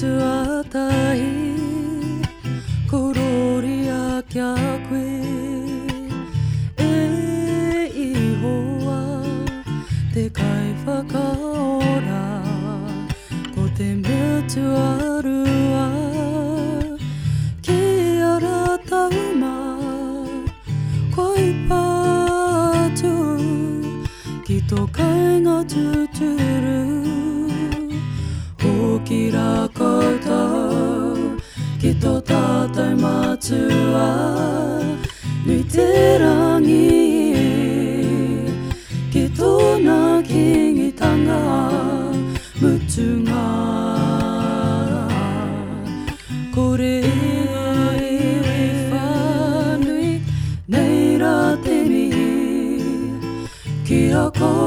tuatahi Korori a kia koe. E ihoa te kaiwhakaora Ko te mea tuatahi Ki a koutou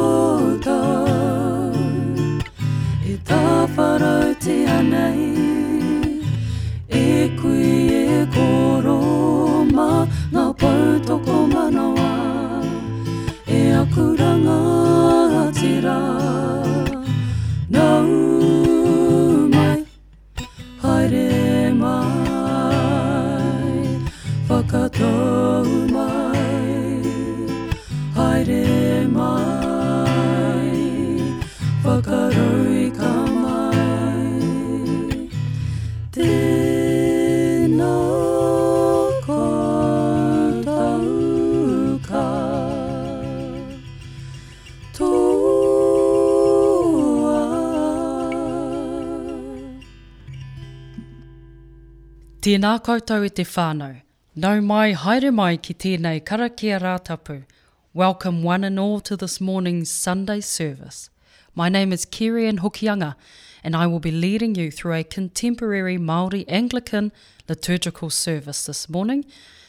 Tēnā koutou i te whānau. Nau mai, haere mai ki tēnei karakia rātapu. Welcome one and all to this morning's Sunday service. My name is Kirian Hokianga, and I will be leading you through a contemporary Māori Anglican liturgical service this morning.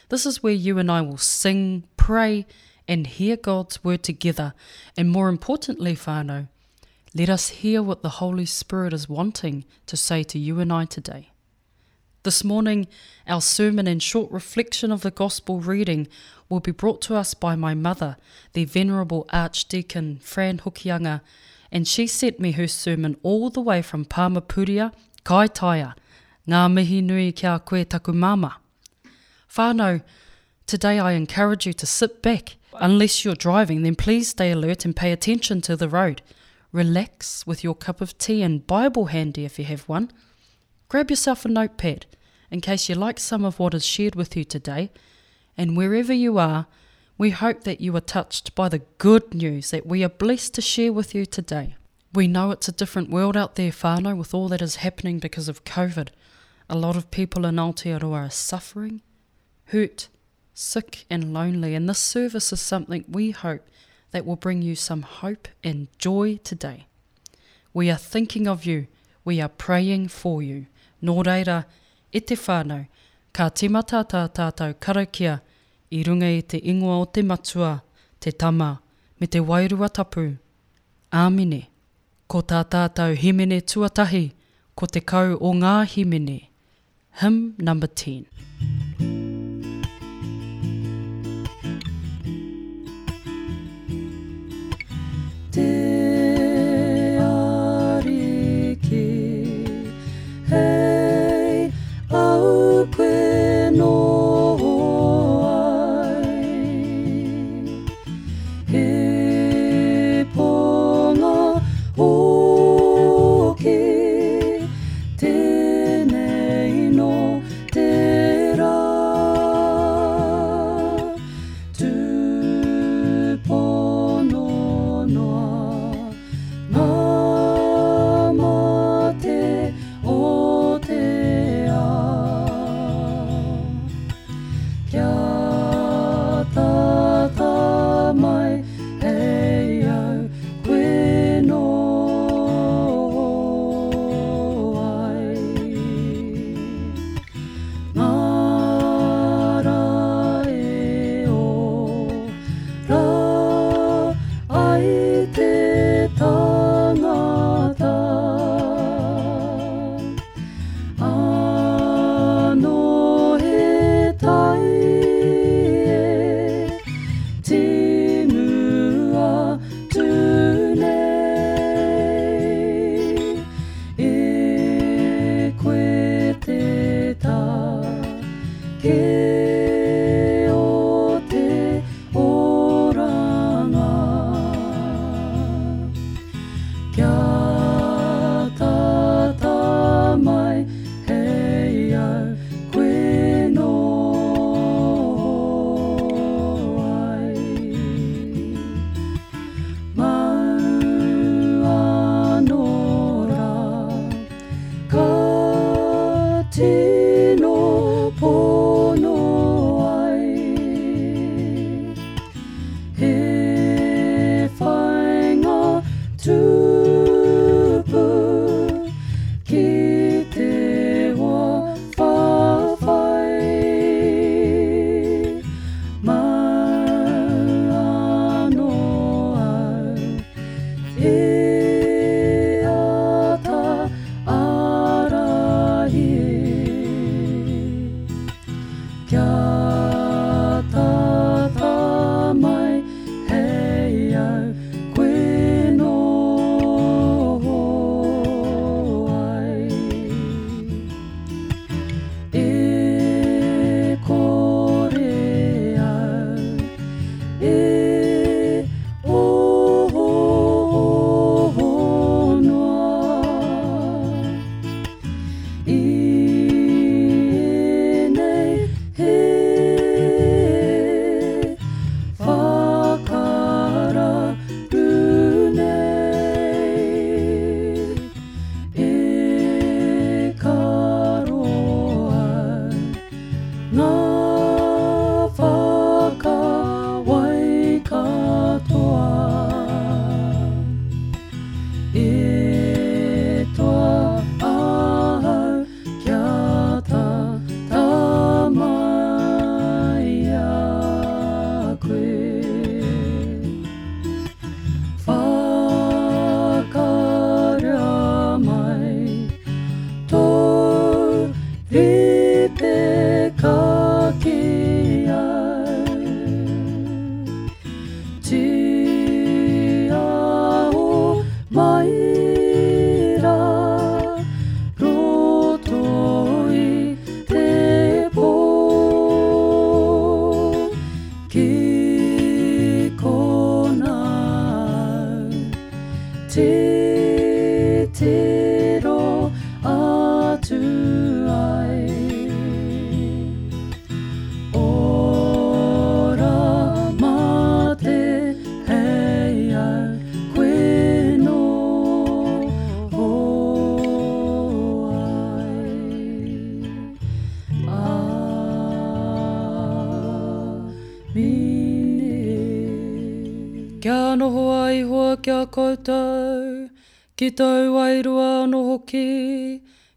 This is where you and I will sing, pray, and hear God's word together. And more importantly, whānau, let us hear what the Holy Spirit is wanting to say to you and I today. This morning, our sermon and short reflection of the Gospel reading will be brought to us by my mother, the Venerable Archdeacon Fran Hokianga, and she sent me her sermon all the way from Pāmapuria, Kaitaia, ngā mihi nui kia koe taku mama. Whānau, today I encourage you to sit back. Unless you're driving, then please stay alert and pay attention to the road. Relax with your cup of tea and Bible handy if you have one. Grab yourself a notepad in case you like some of what is shared with you today. And wherever you are, we hope that you are touched by the good news that we are blessed to share with you today. We know it's a different world out there, whānau, with all that is happening because of COVID. A lot of people in Aotearoa are suffering, hurt, sick, and lonely, and this service is something we hope that will bring you some hope and joy today. We are thinking of you. We are praying for you. Nō reira, e te whānau, ka timata tā tātou karakia i runga i te ingoa o te matua, te tama, me te wairua tapu. Āmine, ko tā tātou himene tuatahi, ko te kau o ngā himene. Hymn number 10. Tino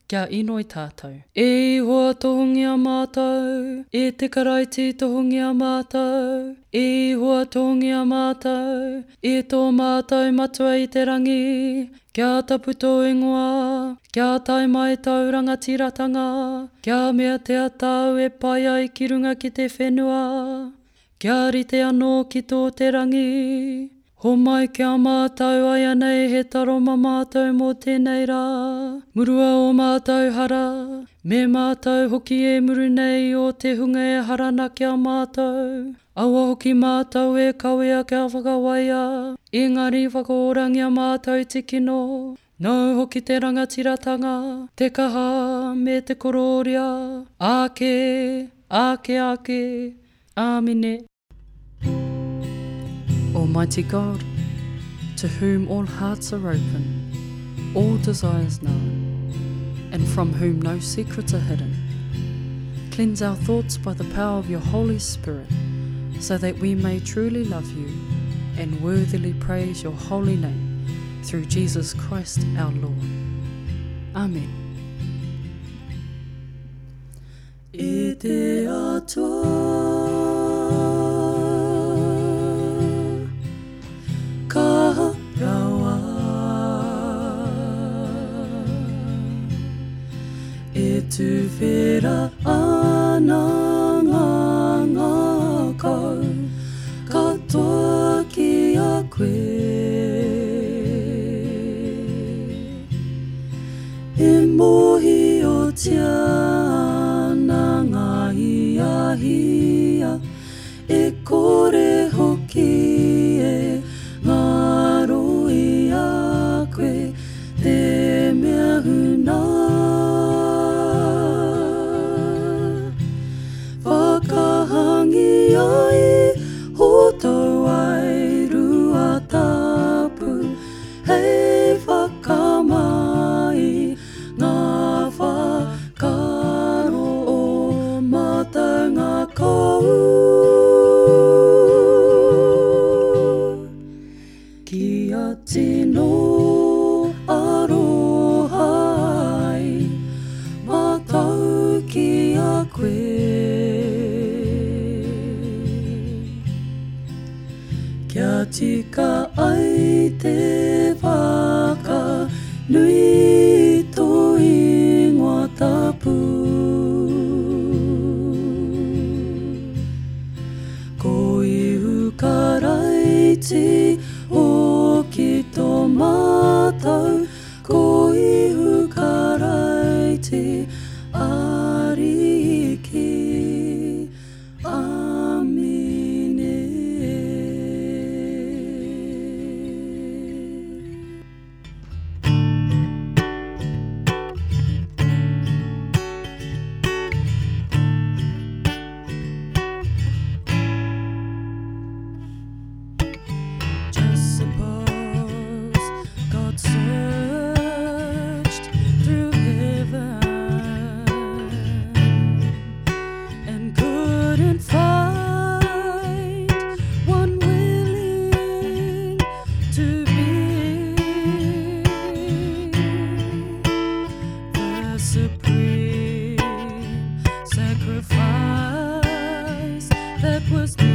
hoki, kia inoi tātou. E hoa tohungi a mātou, e te karaiti tohungi a mātou, e hoa tohungi a mātou, e tō mātou matua i te rangi, kia tapu tō ingoa, kia tai mai tau rangatiratanga, kia mea te atau e pai ai ki runga ki te whenua, kia rite anō ki tō te rangi, Ho mai kia mātou ai anei he taro ma mātou mō tēnei rā. Murua o mātou hara, me mātou hoki e muru nei o te hunga e harana kia mātou. Awa hoki mātou e kawea kia whakawaia, engari whakaorangi a mātou te kino. Nau hoki te rangatiratanga, te kaha me te kororia, ake, ake, ake, āmine. Almighty God, to whom all hearts are open, all desires known, and from whom no secrets are hidden, cleanse our thoughts by the power of your Holy Spirit, so that we may truly love you and worthily praise your holy name through Jesus Christ our Lord. Amen.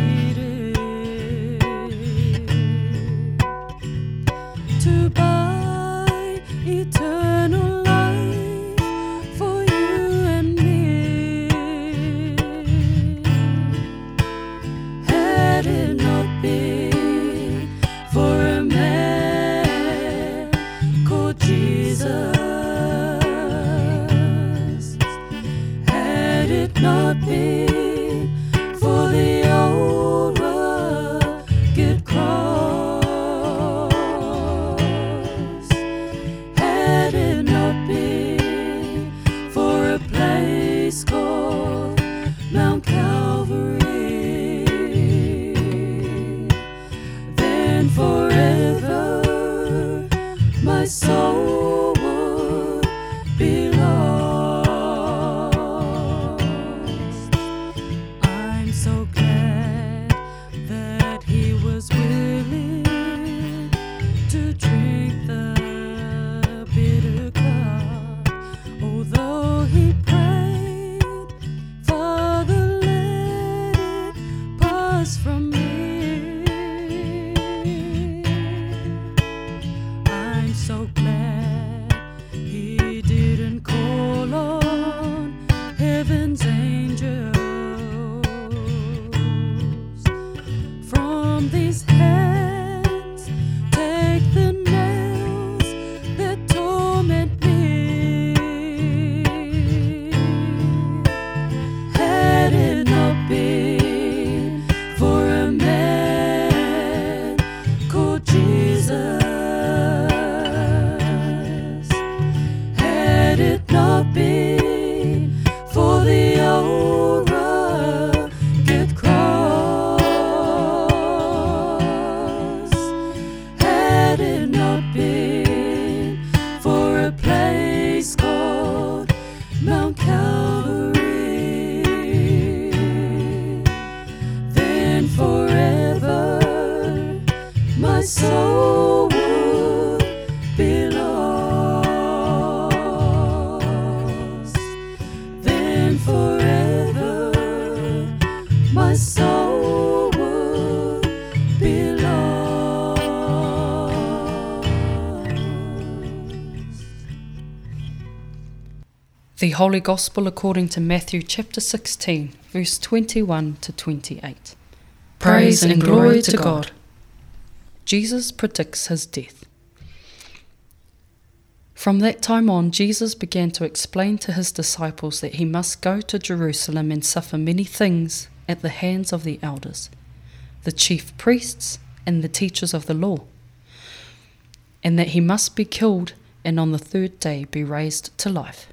Was Holy Gospel according to Matthew chapter 16, verse 21 to 28. Praise and glory to God. Jesus predicts his death. From that time on, Jesus began to explain to his disciples that he must go to Jerusalem and suffer many things at the hands of the elders, the chief priests, and the teachers of the law, and that he must be killed and on the third day be raised to life.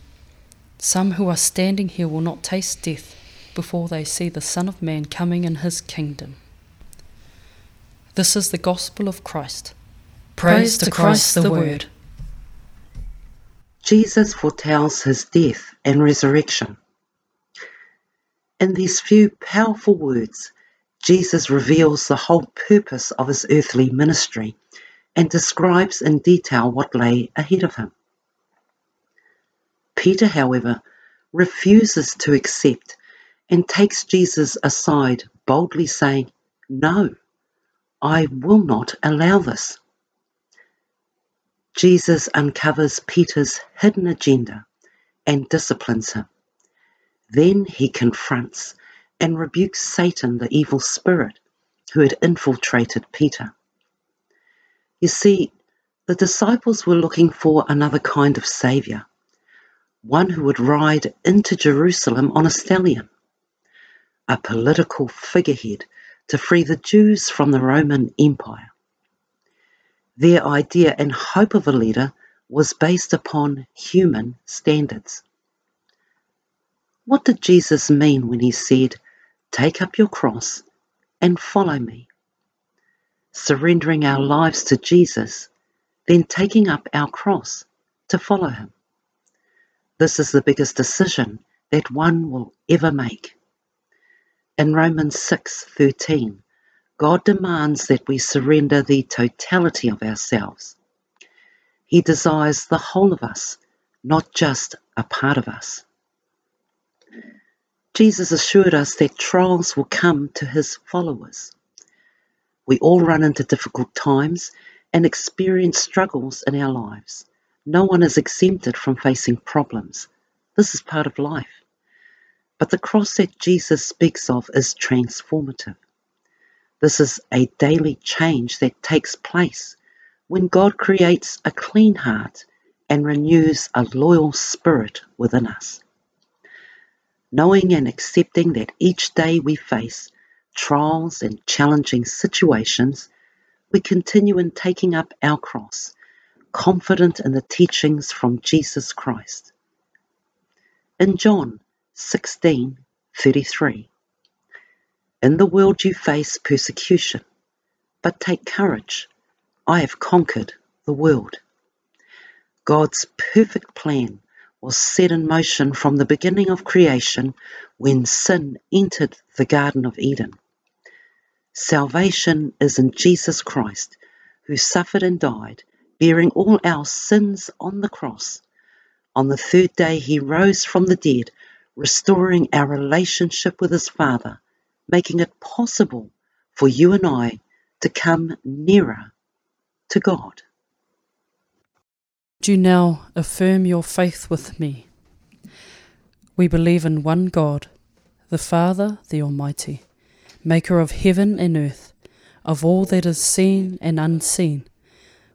some who are standing here will not taste death before they see the Son of Man coming in his kingdom. This is the gospel of Christ. Praise, to Christ, the Word. Jesus foretells his death and resurrection. In these few powerful words, Jesus reveals the whole purpose of his earthly ministry and describes in detail what lay ahead of him. Peter, however, refuses to accept and takes Jesus aside, boldly saying, No, I will not allow this. Jesus uncovers Peter's hidden agenda and disciplines him. Then he confronts and rebukes Satan, the evil spirit who had infiltrated Peter. You see, the disciples were looking for another kind of Saviour, one who would ride into Jerusalem on a stallion, a political figurehead to free the Jews from the Roman Empire. Their idea and hope of a leader was based upon human standards. What did Jesus mean when he said, Take up your cross and follow me? Surrendering our lives to Jesus, then taking up our cross to follow him. This is the biggest decision that one will ever make. In Romans 6:13, God demands that we surrender the totality of ourselves. He desires the whole of us, not just a part of us. Jesus assured us that trials will come to his followers. We all run into difficult times and experience struggles in our lives. No one is exempted from facing problems. This is part of life. But the cross that Jesus speaks of is transformative. This is a daily change that takes place when God creates a clean heart and renews a loyal spirit within us. Knowing and accepting that each day we face trials and challenging situations, we continue in taking up our cross, confident in the teachings from Jesus Christ. In John 16:33 in the world you face persecution, but take courage. I have conquered the world. God's perfect plan was set in motion from the beginning of creation when sin entered the Garden of Eden. Salvation is in Jesus Christ, who suffered and died, bearing all our sins on the cross. On the third day, he rose from the dead, restoring our relationship with his Father making it possible for you and I to come nearer to God. Do now affirm your faith with me? We believe in one God, the Father, the Almighty, maker of heaven and earth, of all that is seen and unseen.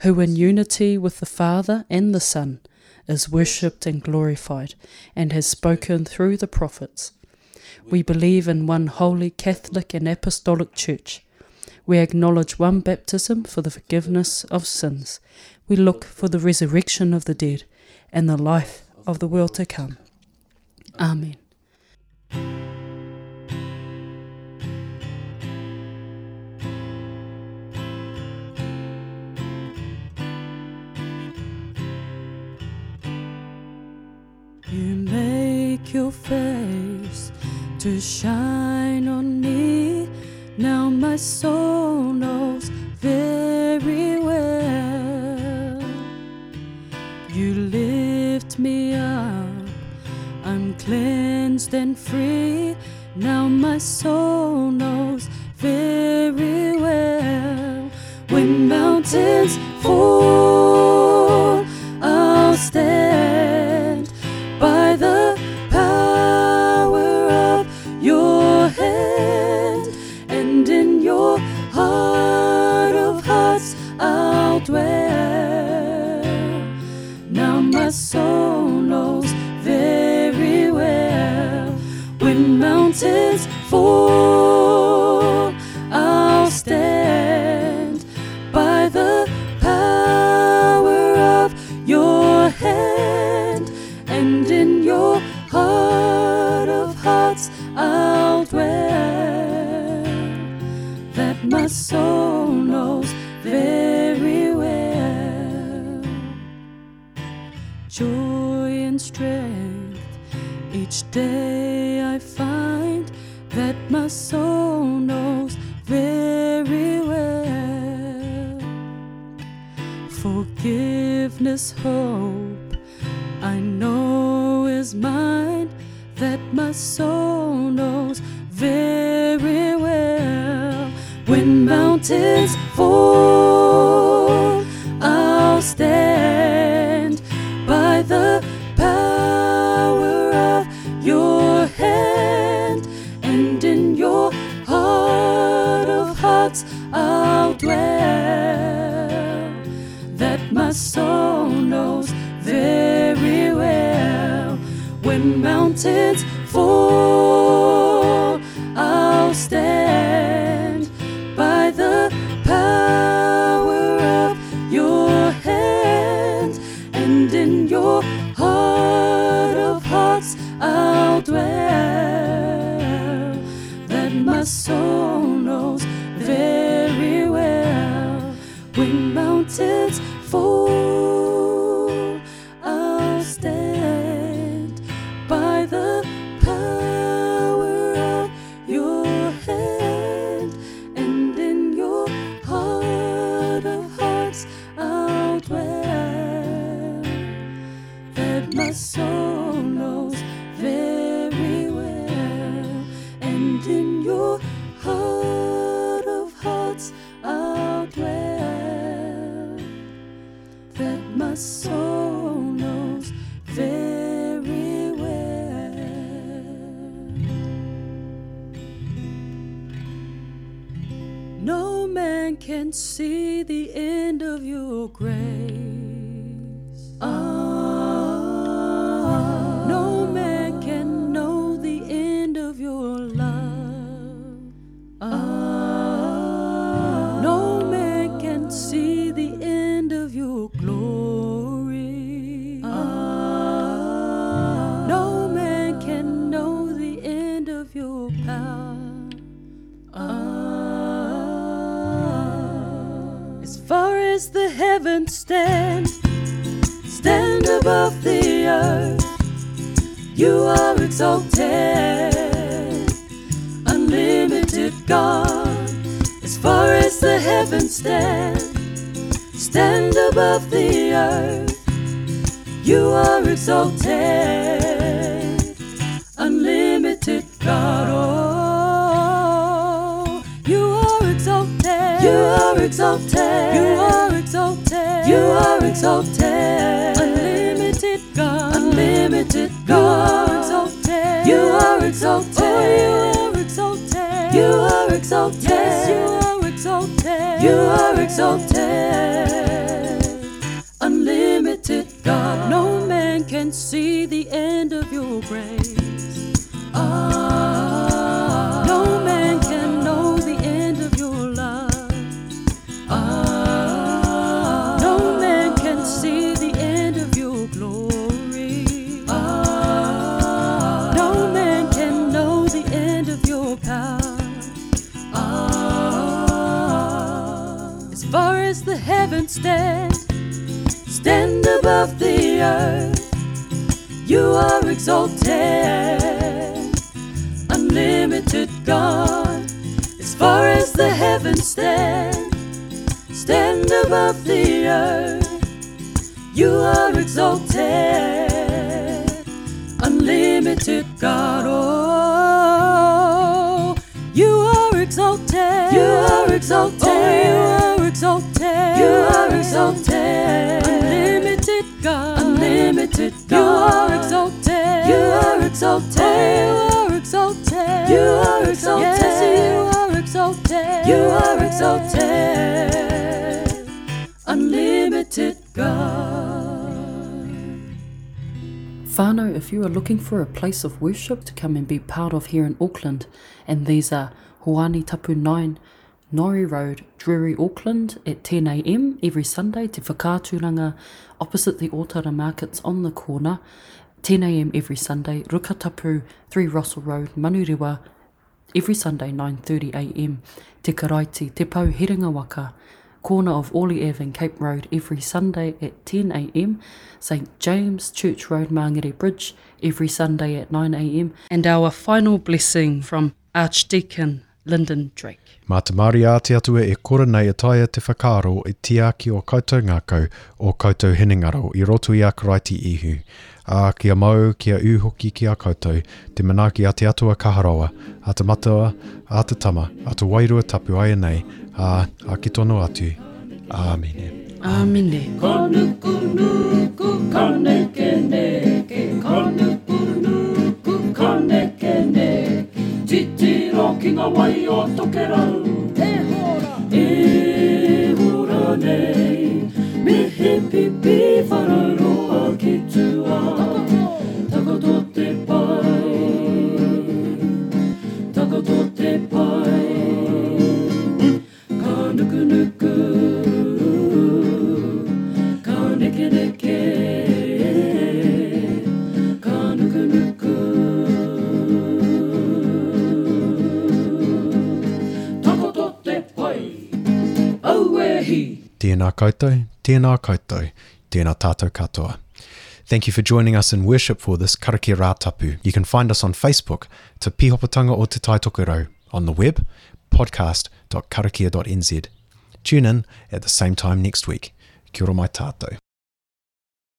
who in unity with the Father and the Son is worshipped and glorified, and has spoken through the prophets. We believe in one holy Catholic and Apostolic Church. We acknowledge one baptism for the forgiveness of sins. We look for the resurrection of the dead and the life of the world to come. Amen. You make your face to shine on me. Now my soul knows very well. You lift me up, I'm cleansed and free. Now my soul knows very well. When mountains strength each day I find that my soul knows very well. Forgiveness, hope, I know is mine, that my soul knows very well. When mountains my No man can see the end of your grace. You are exalted, unlimited God. As far as the heavens stand, stand above the earth. You are exalted, unlimited God. Oh, you are exalted. You are exalted. You are exalted. You are exalted. Unlimited God. Unlimited God. You are exalted. You are exalted. You are exalted. Yes, you are exalted. You are exalted. Unlimited God. No man can see the end of your grace. Ah, stand, stand above the earth. You are exalted, unlimited God, as far as the heavens stand, stand above the earth. You are exalted, unlimited God. Oh, you are exalted. You are exalted. Oh, you are exalted. You are exalted. Unlimited God. Unlimited God. You are exalted. You are exalted. Oh, you are exalted. You are exalted. Yes, you are exalted. You are exalted. Unlimited God. Whānau, if you are looking for a place of worship to come and be part of here in Auckland, and these are Hoani Tapu 9, Nori Road, Drury, Auckland, at 10am every Sunday te whakāturanga opposite the Otara Markets on the corner, 10am every Sunday, Rukatapu, 3 Russell Road, Manurewa, every Sunday 9.30am, Te Karaiti, Te Pau Heringa Waka, corner of Orley Ave and Cape Road every Sunday at 10am, St James Church Road, Mangere Bridge every Sunday at 9am, and our final blessing from Archdeacon Lyndon Drake. Mā te Māori a te atua e kora nei a taia te whakaro i tiaki o koutou ngākau o koutou hinengaro i roto i a karaiti ihu. A kia mau, kia uhoki ki a koutou, te manaki a te atua kaharoa, a te matua, a te tama, a te wairua tapu ai nei, a, a ki tono atu. Āmine. Āmine. Kanukunuku kaneke neke Kanukunuku kaneke neke わいを溶けろ tēnā koutou, tēnā tātou katoa. Thank you for joining us in worship for this Karakia Rā Tapu. You can find us on Facebook, Te Pihopatanga o Te Taitokerau, on the web, podcast.karakia.nz. Tune in at the same time next week. Kia ora mai tātou.